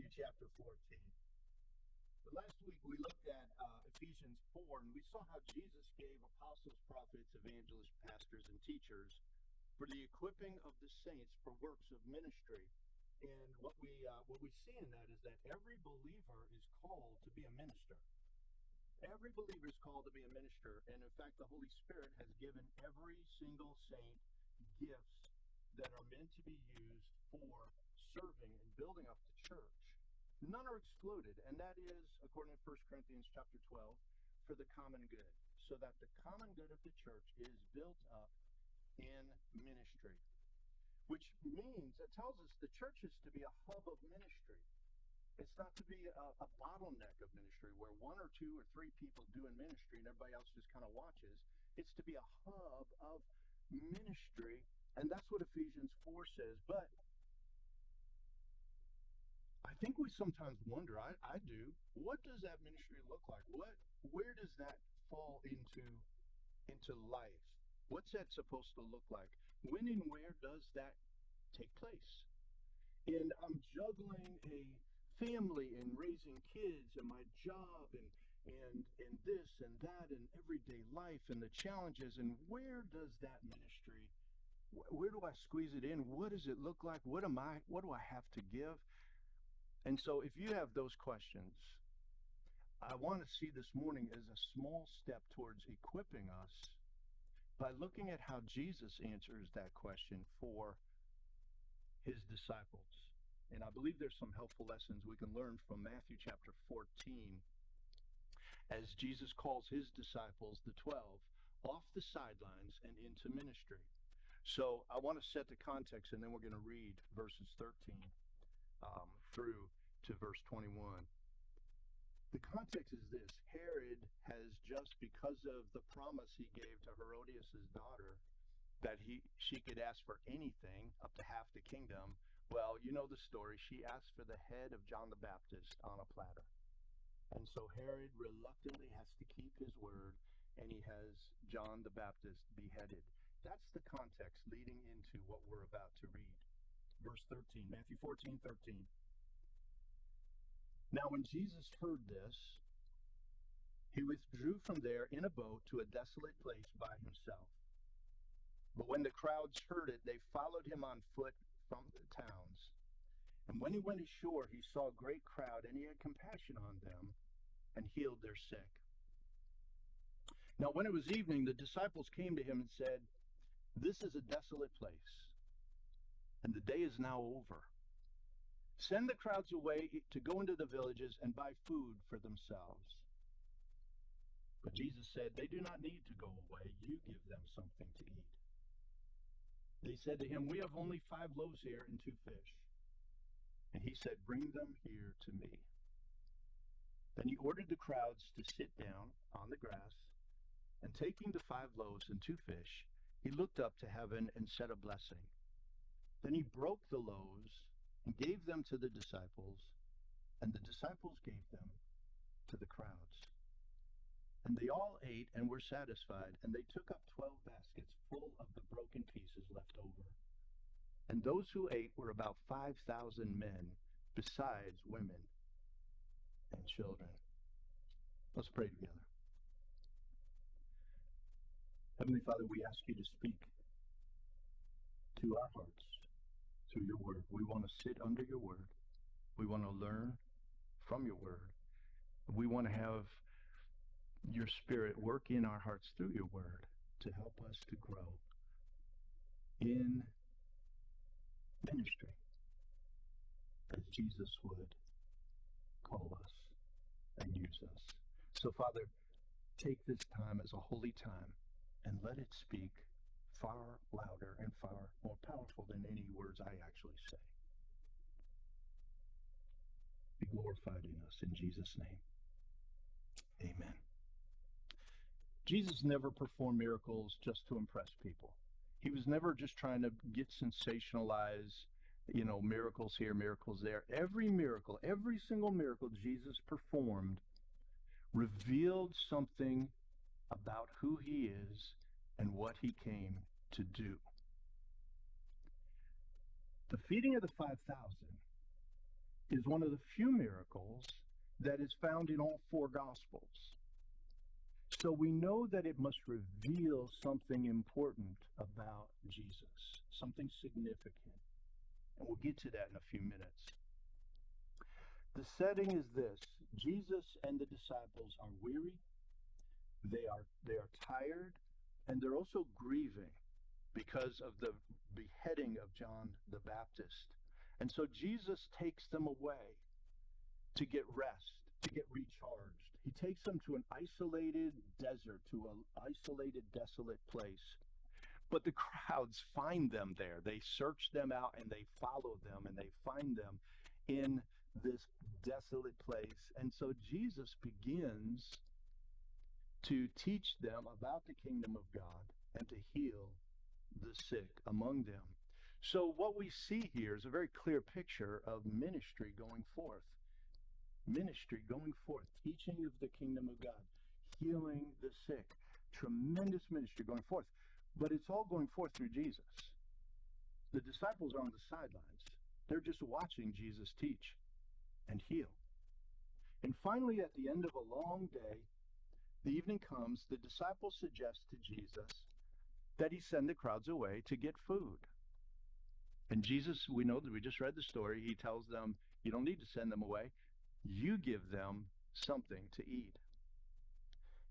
Matthew chapter 14. The last week we looked at uh, Ephesians 4 and we saw how Jesus gave apostles, prophets, evangelists, pastors, and teachers for the equipping of the saints for works of ministry. And what we uh, what we see in that is that every believer is called to be a minister. Every believer is called to be a minister, and in fact, the Holy Spirit has given every single saint gifts that are meant to be used for serving and building up the church. None are excluded, and that is, according to 1 Corinthians chapter 12, for the common good, so that the common good of the church is built up in ministry. Which means, it tells us the church is to be a hub of ministry. It's not to be a, a bottleneck of ministry where one or two or three people doing ministry and everybody else just kind of watches. It's to be a hub of ministry, and that's what Ephesians 4 says. But think we sometimes wonder, I, I do, what does that ministry look like? What where does that fall into into life? What's that supposed to look like? When and where does that take place? And I'm juggling a family and raising kids and my job and and and this and that and everyday life and the challenges and where does that ministry where do I squeeze it in? What does it look like? What am I what do I have to give? And so, if you have those questions, I want to see this morning as a small step towards equipping us by looking at how Jesus answers that question for his disciples. And I believe there's some helpful lessons we can learn from Matthew chapter 14 as Jesus calls his disciples, the 12, off the sidelines and into ministry. So I want to set the context and then we're going to read verses 13 um, through to verse 21. The context is this Herod has just because of the promise he gave to Herodias' daughter that he she could ask for anything up to half the kingdom. Well, you know the story. She asked for the head of John the Baptist on a platter. And so Herod reluctantly has to keep his word and he has John the Baptist beheaded. That's the context leading into what we're about to read. Verse 13, Matthew 14, 13. Now, when Jesus heard this, he withdrew from there in a boat to a desolate place by himself. But when the crowds heard it, they followed him on foot from the towns. And when he went ashore, he saw a great crowd, and he had compassion on them and healed their sick. Now, when it was evening, the disciples came to him and said, This is a desolate place, and the day is now over. Send the crowds away to go into the villages and buy food for themselves. But Jesus said, They do not need to go away. You give them something to eat. They said to him, We have only five loaves here and two fish. And he said, Bring them here to me. Then he ordered the crowds to sit down on the grass, and taking the five loaves and two fish, he looked up to heaven and said a blessing. Then he broke the loaves and gave them to the disciples, and the disciples gave them to the crowds. And they all ate and were satisfied, and they took up twelve baskets full of the broken pieces left over. And those who ate were about five thousand men, besides women and children. Let's pray together. Heavenly Father, we ask you to speak to our hearts through your word. We want to sit under your word. We want to learn from your word. We want to have your spirit work in our hearts through your word to help us to grow in ministry as Jesus would call us and use us. So, Father, take this time as a holy time and let it speak far louder and far more powerful than any words I actually say. Be glorified in us in Jesus' name. Amen. Jesus never performed miracles just to impress people. He was never just trying to get sensationalized, you know, miracles here, miracles there. Every miracle, every single miracle Jesus performed revealed something about who he is and what he came to do. The feeding of the 5,000 is one of the few miracles that is found in all four Gospels. So we know that it must reveal something important about Jesus, something significant. And we'll get to that in a few minutes. The setting is this Jesus and the disciples are weary, they are, they are tired, and they're also grieving because of the beheading of John the Baptist. And so Jesus takes them away to get rest, to get recharged. He takes them to an isolated desert, to an isolated, desolate place. But the crowds find them there. They search them out and they follow them and they find them in this desolate place. And so Jesus begins to teach them about the kingdom of God and to heal the sick among them. So, what we see here is a very clear picture of ministry going forth. Ministry going forth, teaching of the kingdom of God, healing the sick, tremendous ministry going forth. But it's all going forth through Jesus. The disciples are on the sidelines, they're just watching Jesus teach and heal. And finally, at the end of a long day, the evening comes, the disciples suggest to Jesus that he send the crowds away to get food. And Jesus, we know that we just read the story, he tells them, You don't need to send them away. You give them something to eat.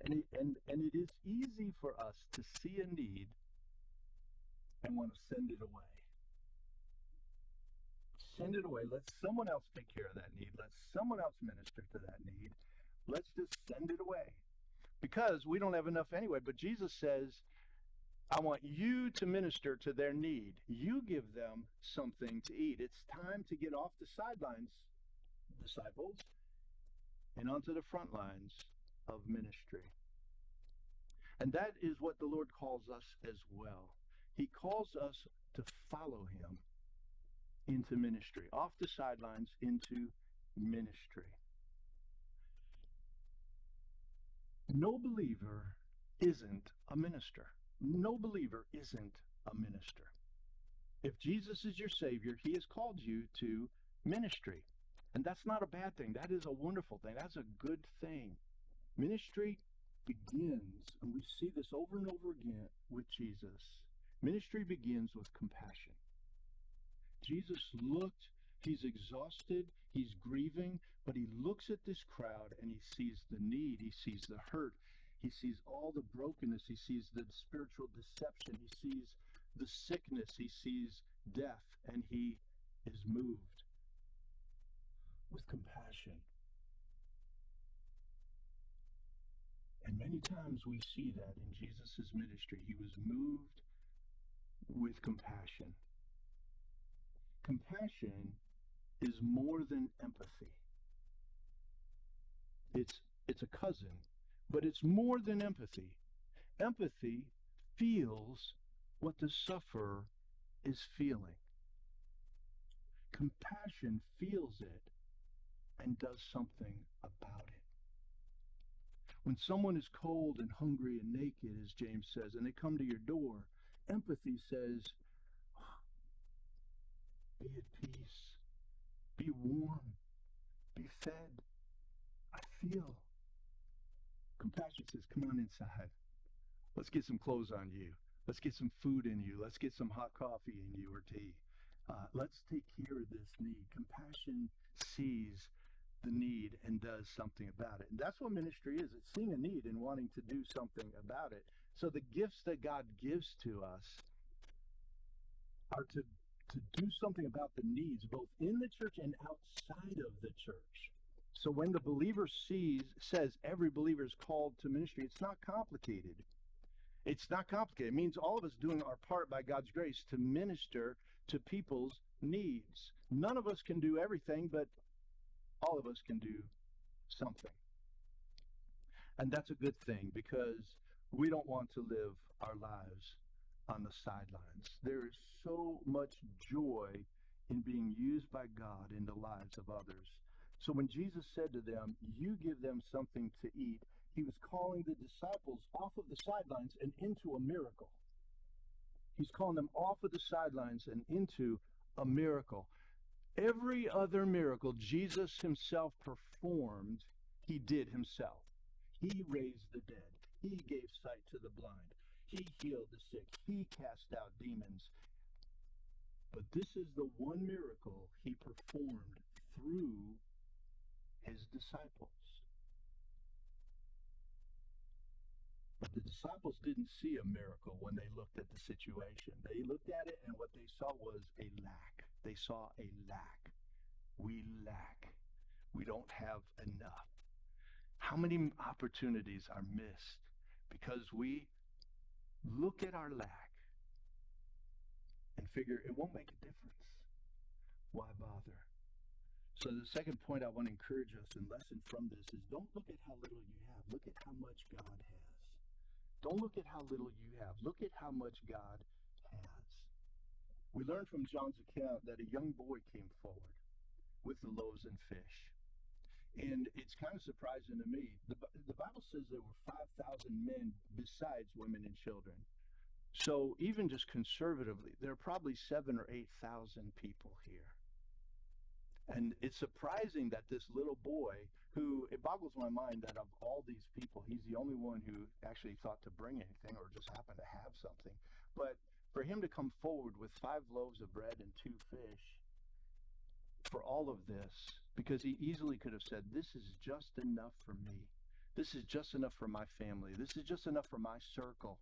And it, and, and it is easy for us to see a need and want to send it away. Send it away. Let someone else take care of that need. Let someone else minister to that need. Let's just send it away. Because we don't have enough anyway. But Jesus says, I want you to minister to their need. You give them something to eat. It's time to get off the sidelines, disciples, and onto the front lines of ministry. And that is what the Lord calls us as well. He calls us to follow him into ministry, off the sidelines into ministry. No believer isn't a minister. No believer isn't a minister. If Jesus is your Savior, He has called you to ministry. And that's not a bad thing. That is a wonderful thing. That's a good thing. Ministry begins, and we see this over and over again with Jesus. Ministry begins with compassion. Jesus looked, he's exhausted, he's grieving, but he looks at this crowd and he sees the need, he sees the hurt, he sees all the brokenness. He sees the spiritual deception. He sees the sickness. He sees death. And he is moved with compassion. And many times we see that in Jesus' ministry. He was moved with compassion. Compassion is more than empathy. It's it's a cousin but it's more than empathy. Empathy feels what the sufferer is feeling. Compassion feels it and does something about it. When someone is cold and hungry and naked, as James says, and they come to your door, empathy says, Be at peace, be warm, be fed. I feel Compassion says, Come on inside. Let's get some clothes on you. Let's get some food in you. Let's get some hot coffee in you or tea. Uh, let's take care of this need. Compassion sees the need and does something about it. And that's what ministry is it's seeing a need and wanting to do something about it. So the gifts that God gives to us are to, to do something about the needs, both in the church and outside of the church. So when the believer sees says every believer is called to ministry, it's not complicated. It's not complicated. It means all of us doing our part by God's grace to minister to people's needs. None of us can do everything, but all of us can do something. And that's a good thing because we don't want to live our lives on the sidelines. There is so much joy in being used by God in the lives of others. So when Jesus said to them, You give them something to eat, he was calling the disciples off of the sidelines and into a miracle. He's calling them off of the sidelines and into a miracle. Every other miracle Jesus himself performed, he did himself. He raised the dead. He gave sight to the blind. He healed the sick. He cast out demons. But this is the one miracle he performed through his disciples. But the disciples didn't see a miracle when they looked at the situation. They looked at it and what they saw was a lack. They saw a lack. We lack. We don't have enough. How many opportunities are missed because we look at our lack and figure it won't make a difference? Why bother? So the second point I want to encourage us and lesson from this is don't look at how little you have. Look at how much God has. Don't look at how little you have. Look at how much God has. We learn from John's account that a young boy came forward with the loaves and fish. And it's kind of surprising to me. The, the Bible says there were 5,000 men besides women and children. So even just conservatively, there are probably seven or 8,000 people here. And it's surprising that this little boy, who it boggles my mind that of all these people, he's the only one who actually thought to bring anything or just happened to have something. But for him to come forward with five loaves of bread and two fish for all of this, because he easily could have said, This is just enough for me. This is just enough for my family. This is just enough for my circle.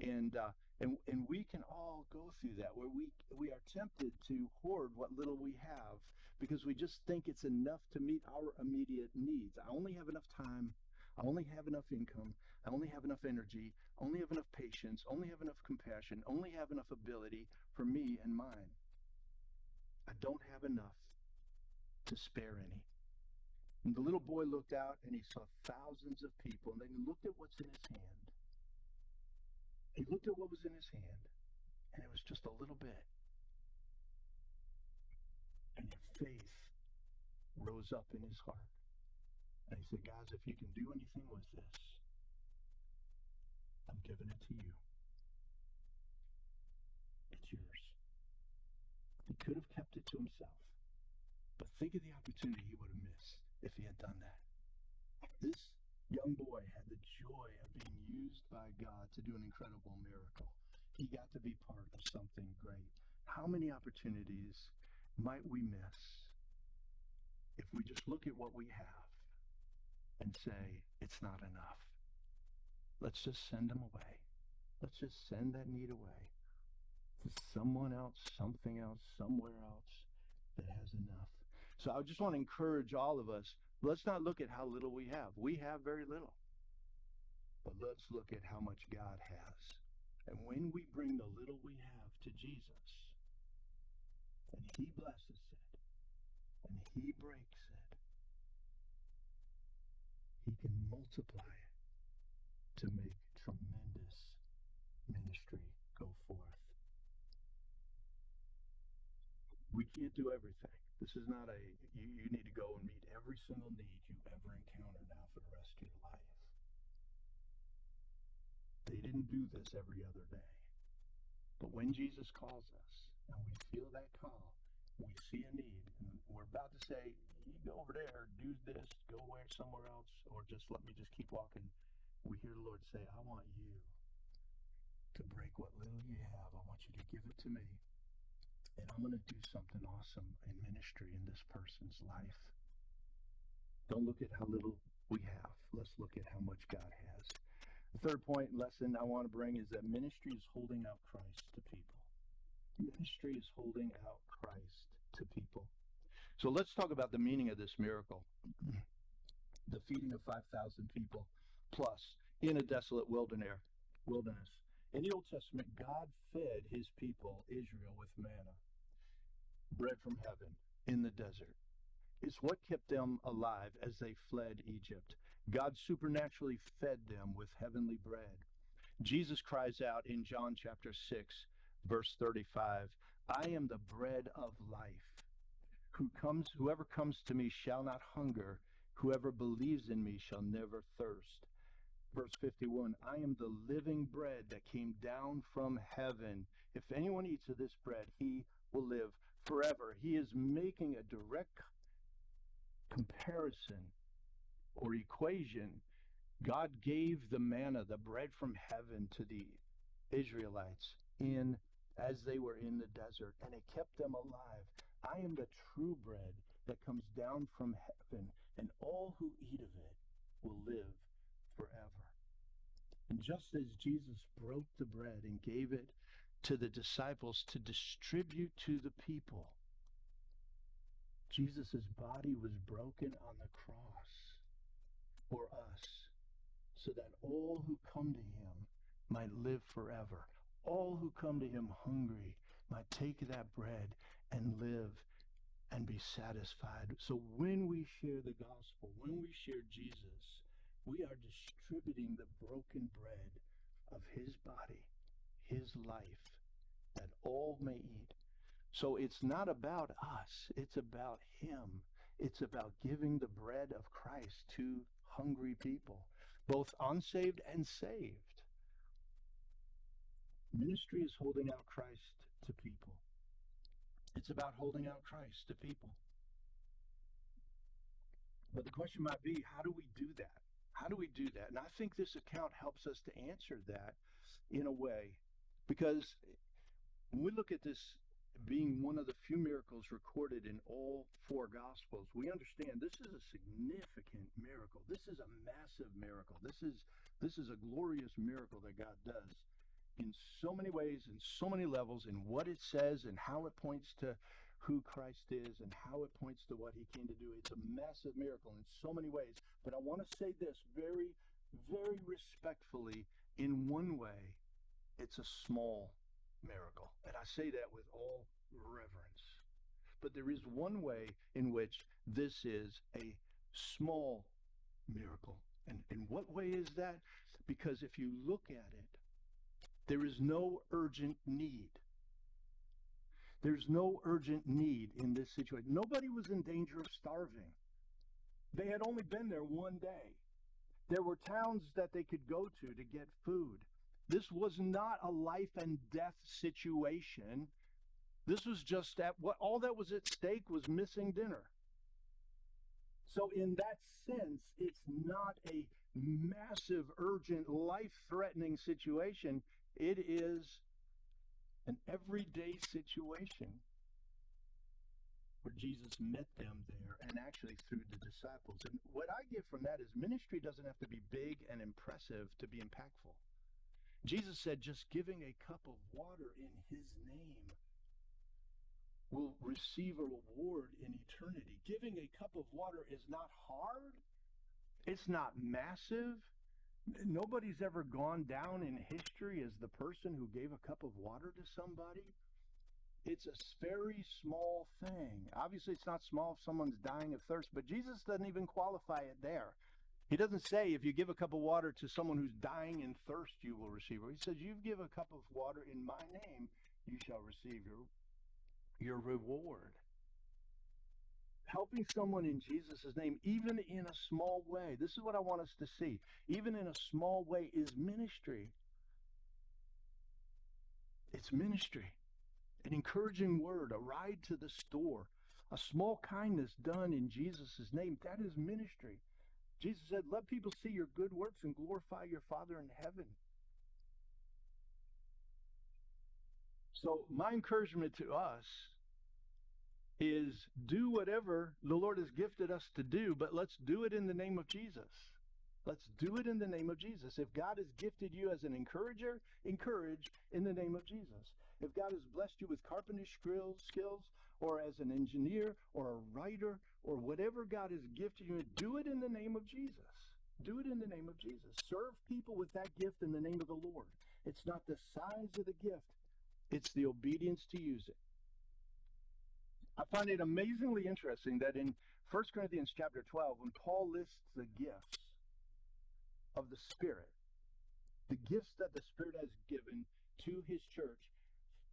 And uh, and and we can all go through that where we we are tempted to hoard what little we have because we just think it's enough to meet our immediate needs. I only have enough time. I only have enough income. I only have enough energy. I Only have enough patience. Only have enough compassion. Only have enough ability for me and mine. I don't have enough to spare any. And the little boy looked out and he saw thousands of people, and then he looked at what's in his hand. He looked at what was in his hand, and it was just a little bit. And faith rose up in his heart. And he said, Guys, if you can do anything with this, I'm giving it to you. It's yours. He could have kept it to himself. But think of the opportunity he would have missed if he had done that. This young boy had the joy of being used by God to do an incredible miracle. He got to be part of something great. How many opportunities might we miss if we just look at what we have and say, it's not enough? Let's just send them away. Let's just send that need away to someone else, something else, somewhere else that has enough. So I just want to encourage all of us let's not look at how little we have. We have very little. But let's look at how much God has. And when we bring the little we have to Jesus, and he blesses it, and he breaks it, he can multiply it to make tremendous ministry go forth. We can't do everything. This is not a, you, you need to go and meet every single need you ever encounter now for the rest of your life. They didn't do this every other day. But when Jesus calls us and we feel that call, we see a need, and we're about to say, you go over there, do this, go where somewhere else, or just let me just keep walking. We hear the Lord say, I want you to break what little you have. I want you to give it to me. And I'm going to do something awesome in ministry in this person's life. Don't look at how little we have. Let's look at how much God has. The third point lesson I want to bring is that ministry is holding out Christ to people. Ministry is holding out Christ to people. So let's talk about the meaning of this miracle. the feeding of 5,000 people plus in a desolate wilderness. Wilderness. In the Old Testament, God fed his people, Israel, with manna, bread from heaven in the desert. It's what kept them alive as they fled Egypt. God supernaturally fed them with heavenly bread. Jesus cries out in John chapter 6, verse 35, I am the bread of life. Who comes whoever comes to me shall not hunger, whoever believes in me shall never thirst. Verse 51, I am the living bread that came down from heaven. If anyone eats of this bread, he will live forever. He is making a direct comparison or equation. God gave the manna, the bread from heaven, to the Israelites in as they were in the desert, and it kept them alive. I am the true bread that comes down from heaven, and all who eat of it will live forever. And just as Jesus broke the bread and gave it to the disciples to distribute to the people, Jesus' body was broken on the cross for us so that all who come to him might live forever. All who come to him hungry might take that bread and live and be satisfied. So when we share the gospel, when we share Jesus, we are distributing the broken bread of his body, his life, that all may eat. So it's not about us, it's about him. It's about giving the bread of Christ to hungry people, both unsaved and saved. Ministry is holding out Christ to people. It's about holding out Christ to people. But the question might be how do we do that? How do we do that? And I think this account helps us to answer that in a way. Because when we look at this being one of the few miracles recorded in all four gospels, we understand this is a significant miracle. This is a massive miracle. This is this is a glorious miracle that God does in so many ways, in so many levels, in what it says and how it points to who Christ is and how it points to what he came to do. It's a massive miracle in so many ways. But I want to say this very, very respectfully in one way, it's a small miracle. And I say that with all reverence. But there is one way in which this is a small miracle. And in what way is that? Because if you look at it, there is no urgent need. There's no urgent need in this situation. Nobody was in danger of starving. They had only been there one day. There were towns that they could go to to get food. This was not a life and death situation. This was just at what all that was at stake was missing dinner. So, in that sense, it's not a massive, urgent, life threatening situation. It is an everyday situation where Jesus met them there and actually through the disciples. And what I get from that is ministry doesn't have to be big and impressive to be impactful. Jesus said just giving a cup of water in his name will receive a reward in eternity. Giving a cup of water is not hard. It's not massive. Nobody's ever gone down in history as the person who gave a cup of water to somebody. It's a very small thing. Obviously, it's not small if someone's dying of thirst, but Jesus doesn't even qualify it there. He doesn't say if you give a cup of water to someone who's dying in thirst, you will receive it. He says, You give a cup of water in my name, you shall receive your, your reward helping someone in Jesus' name, even in a small way. This is what I want us to see. Even in a small way is ministry. It's ministry. An encouraging word, a ride to the store, a small kindness done in Jesus' name. That is ministry. Jesus said, Let people see your good works and glorify your Father in heaven. So, my encouragement to us is do whatever the Lord has gifted us to do, but let's do it in the name of Jesus. Let's do it in the name of Jesus. If God has gifted you as an encourager, encourage in the name of Jesus. If God has blessed you with carpentry skills, skills or as an engineer or a writer or whatever God has gifted you, do it in the name of Jesus. Do it in the name of Jesus. Serve people with that gift in the name of the Lord. It's not the size of the gift, it's the obedience to use it. I find it amazingly interesting that in 1 Corinthians chapter 12, when Paul lists the gifts of the Spirit, the gifts that the Spirit has given to his church,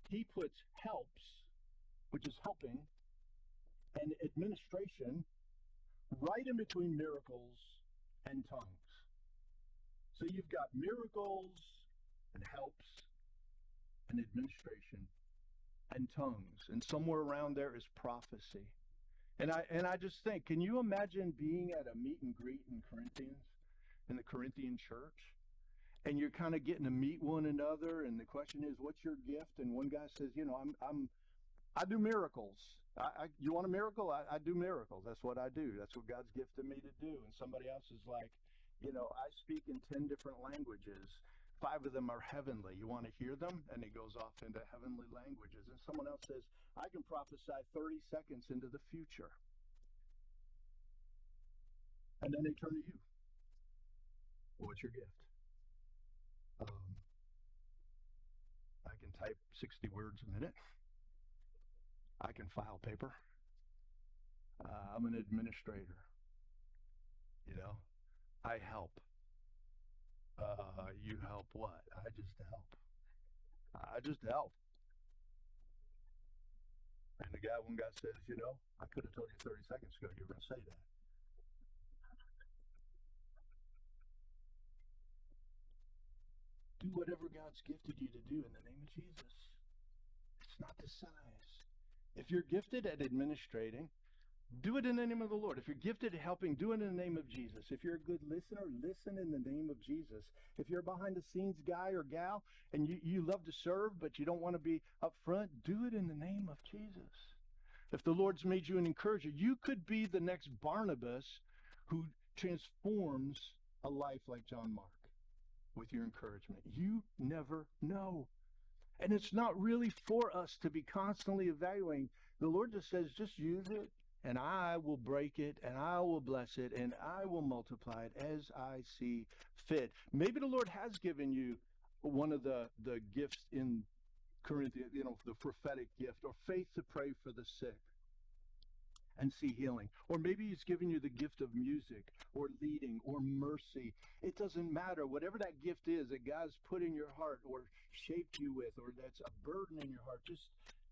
he puts helps, which is helping, and administration right in between miracles and tongues. So you've got miracles and helps and administration and tongues, and somewhere around there is prophecy. And I and I just think, can you imagine being at a meet and greet in Corinthians, in the Corinthian church, and you're kind of getting to meet one another, and the question is, what's your gift? And one guy says, you know, I'm I'm I do miracles. I, I, you want a miracle? I, I do miracles. That's what I do. That's what God's gifted me to do. And somebody else is like, you know, I speak in 10 different languages. Five of them are heavenly. You want to hear them? And he goes off into heavenly languages. And someone else says, I can prophesy 30 seconds into the future. And then they turn to you. What's your gift? Um, I can type 60 words a minute. I can file paper. Uh, I'm an administrator. You know, I help. Uh, you help what? I just help. I just help. And the guy, one guy says, you know, I could have told you 30 seconds ago you were going to say that. Do whatever God's gifted you to do in the name of Jesus. It's not the size. If you're gifted at administrating, do it in the name of the Lord. If you're gifted at helping, do it in the name of Jesus. If you're a good listener, listen in the name of Jesus. If you're a behind the scenes guy or gal and you, you love to serve, but you don't want to be up front, do it in the name of Jesus. If the Lord's made you an encourager, you could be the next Barnabas who transforms a life like John Mark with your encouragement. You never know. And it's not really for us to be constantly evaluating. The Lord just says, just use it, and I will break it, and I will bless it, and I will multiply it as I see fit. Maybe the Lord has given you one of the, the gifts in Corinthians, you know, the prophetic gift, or faith to pray for the sick and see healing. Or maybe he's given you the gift of music or leading or mercy. It doesn't matter. Whatever that gift is that God's put in your heart or shaped you with or that's a burden in your heart, just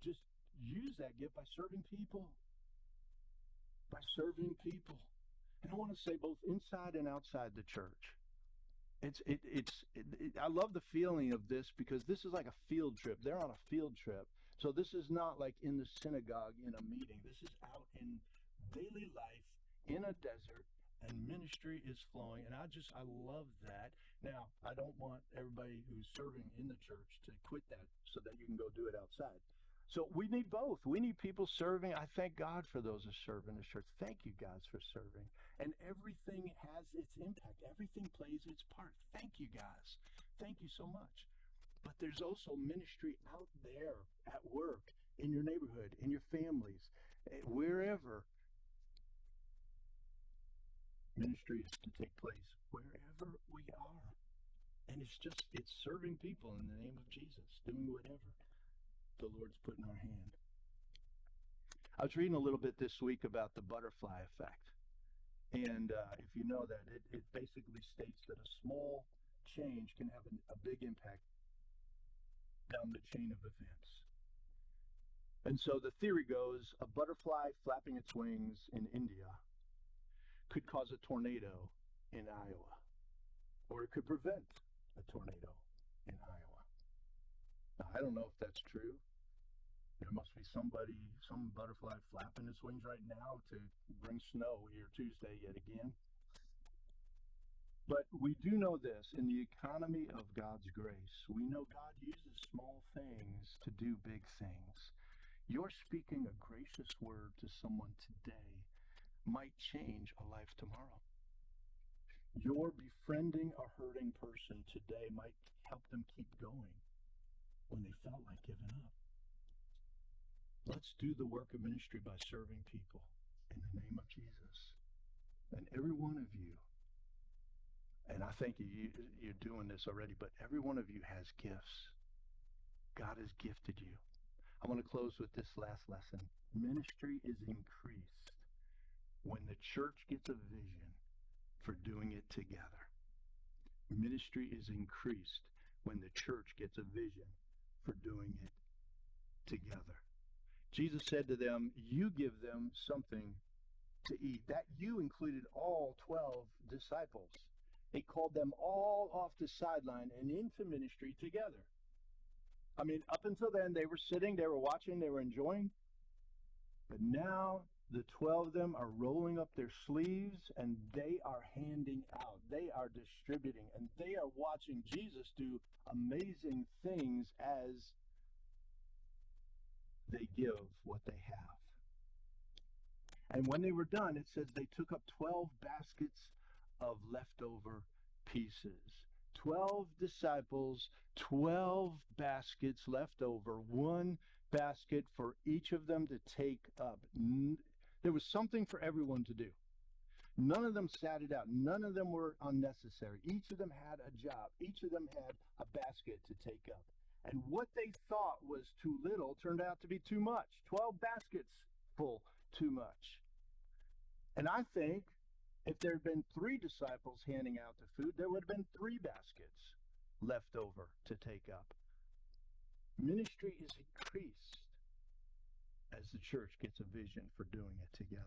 just use that gift by serving people. By serving people. And I want to say both inside and outside the church. It's it, it's it, it, I love the feeling of this because this is like a field trip. They're on a field trip so this is not like in the synagogue in a meeting. This is out in daily life in a desert and ministry is flowing and I just I love that. Now, I don't want everybody who's serving in the church to quit that so that you can go do it outside. So we need both. We need people serving. I thank God for those who serve in the church. Thank you guys for serving. And everything has its impact. Everything plays its part. Thank you guys. Thank you so much. But there's also ministry out there at work, in your neighborhood, in your families, eh, wherever. Ministry is to take place wherever we are. And it's just, it's serving people in the name of Jesus, doing whatever the Lord's put in our hand. I was reading a little bit this week about the butterfly effect. And uh, if you know that, it, it basically states that a small change can have a, a big impact down the chain of events. And so the theory goes a butterfly flapping its wings in India could cause a tornado in Iowa, or it could prevent a tornado in Iowa. Now, I don't know if that's true. There must be somebody, some butterfly flapping its wings right now to bring snow here Tuesday yet again. But we do know this in the economy of God's grace, we know God uses small things to do big things. Your speaking a gracious word to someone today might change a life tomorrow. Your befriending a hurting person today might help them keep going when they felt like giving up. Let's do the work of ministry by serving people in the name of Jesus. And every one of you and I think you, you're doing this already, but every one of you has gifts. God has gifted you. I want to close with this last lesson. Ministry is increased when the church gets a vision for doing it together. Ministry is increased when the church gets a vision for doing it together. Jesus said to them, You give them something to eat. That you included all 12 disciples. He called them all off the sideline and into ministry together. I mean, up until then, they were sitting, they were watching, they were enjoying. But now the 12 of them are rolling up their sleeves and they are handing out. They are distributing and they are watching Jesus do amazing things as they give what they have. And when they were done, it says they took up 12 baskets of leftover pieces. 12 disciples, 12 baskets left over, one basket for each of them to take up. There was something for everyone to do. None of them sat it out. None of them were unnecessary. Each of them had a job. Each of them had a basket to take up. And what they thought was too little turned out to be too much. 12 baskets full, too much. And I think if there had been three disciples handing out the food, there would have been three baskets left over to take up. Ministry is increased as the church gets a vision for doing it together.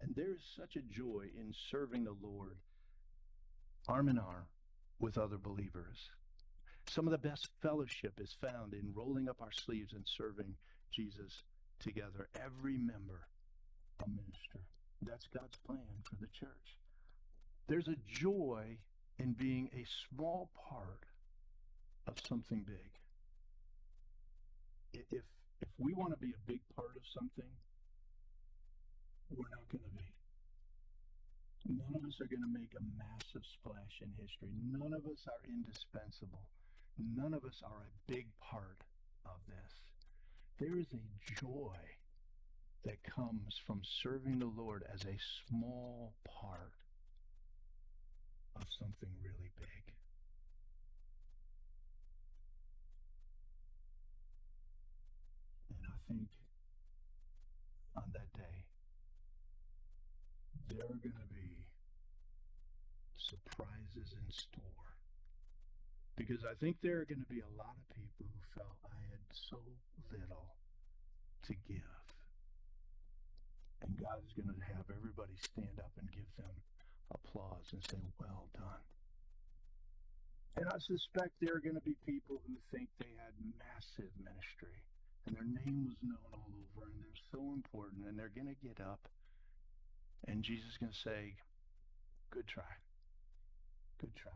And there is such a joy in serving the Lord arm in arm with other believers. Some of the best fellowship is found in rolling up our sleeves and serving Jesus together. Every member a minister. That's God's plan for the church. There's a joy in being a small part of something big. If if we want to be a big part of something, we're not going to be. None of us are going to make a massive splash in history. None of us are indispensable. None of us are a big part of this. There is a joy that comes from serving the Lord as a small part of something really big. And I think on that day, there are going to be surprises in store. Because I think there are going to be a lot of people who felt I had so little to give. And God is going to have everybody stand up and give them applause and say, Well done. And I suspect there are going to be people who think they had massive ministry and their name was known all over and they're so important and they're going to get up and Jesus is going to say, Good try. Good try.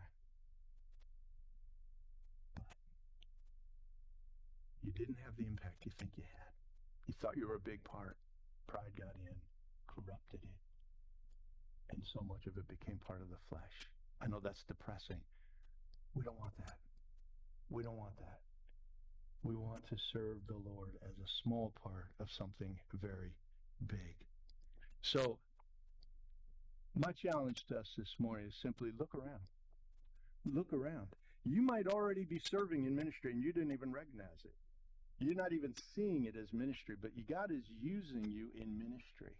But you didn't have the impact you think you had. You thought you were a big part. Pride got in, corrupted it, and so much of it became part of the flesh. I know that's depressing. We don't want that. We don't want that. We want to serve the Lord as a small part of something very big. So, my challenge to us this morning is simply look around. Look around. You might already be serving in ministry and you didn't even recognize it. You're not even seeing it as ministry, but God is using you in ministry.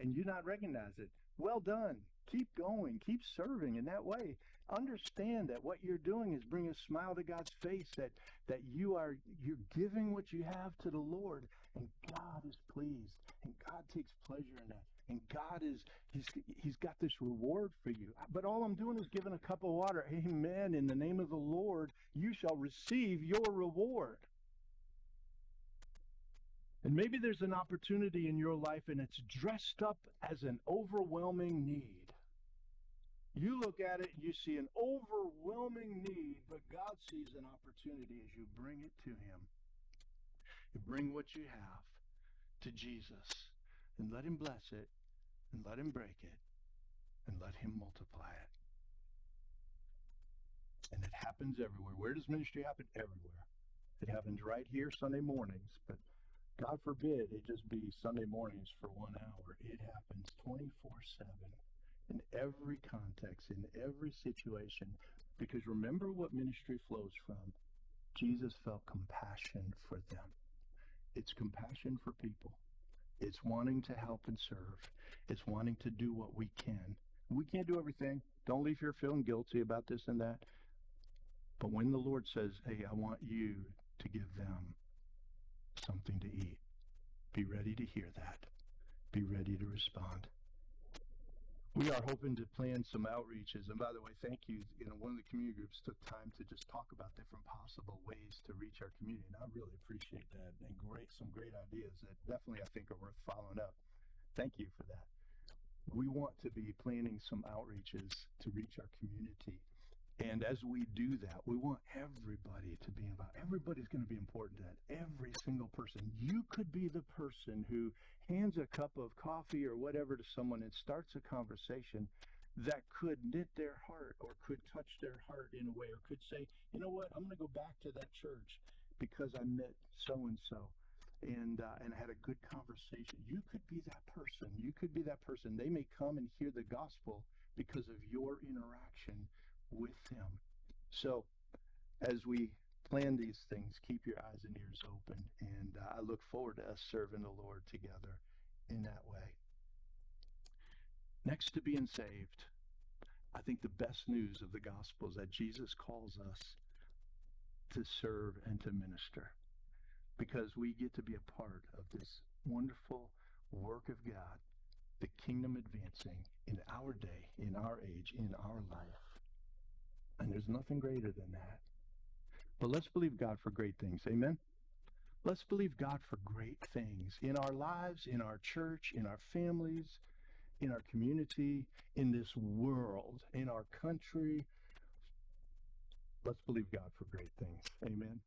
And you not recognize it. Well done. Keep going. Keep serving in that way. Understand that what you're doing is bringing a smile to God's face, that, that you are you're giving what you have to the Lord, and God is pleased, and God takes pleasure in that. And God is He's He's got this reward for you. But all I'm doing is giving a cup of water. Amen. In the name of the Lord, you shall receive your reward. And maybe there's an opportunity in your life and it's dressed up as an overwhelming need. You look at it you see an overwhelming need, but God sees an opportunity as you bring it to Him. You bring what you have to Jesus and let Him bless it and let Him break it and let Him multiply it. And it happens everywhere. Where does ministry happen? Everywhere. It happens right here Sunday mornings, but God forbid it just be Sunday mornings for one hour. It happens 24 7 in every context, in every situation. Because remember what ministry flows from. Jesus felt compassion for them. It's compassion for people. It's wanting to help and serve. It's wanting to do what we can. We can't do everything. Don't leave here feeling guilty about this and that. But when the Lord says, hey, I want you to give them something to eat. Be ready to hear that. Be ready to respond. We are hoping to plan some outreaches. And by the way, thank you. You know, one of the community groups took time to just talk about different possible ways to reach our community. And I really appreciate that. And great, some great ideas that definitely I think are worth following up. Thank you for that. We want to be planning some outreaches to reach our community. And as we do that, we want everybody to be involved. Everybody's going to be important to that. Every single person. You could be the person who hands a cup of coffee or whatever to someone and starts a conversation that could knit their heart or could touch their heart in a way or could say, you know what, I'm going to go back to that church because I met so and so and uh, and had a good conversation. You could be that person. You could be that person. They may come and hear the gospel because of your interaction with them. So, as we plan these things, keep your eyes and ears open. And uh, I look forward to us serving the Lord together in that way. Next to being saved, I think the best news of the gospel is that Jesus calls us to serve and to minister because we get to be a part of this wonderful work of God, the kingdom advancing in our day, in our age, in our life. And there's nothing greater than that. But let's believe God for great things. Amen? Let's believe God for great things in our lives, in our church, in our families, in our community, in this world, in our country. Let's believe God for great things. Amen.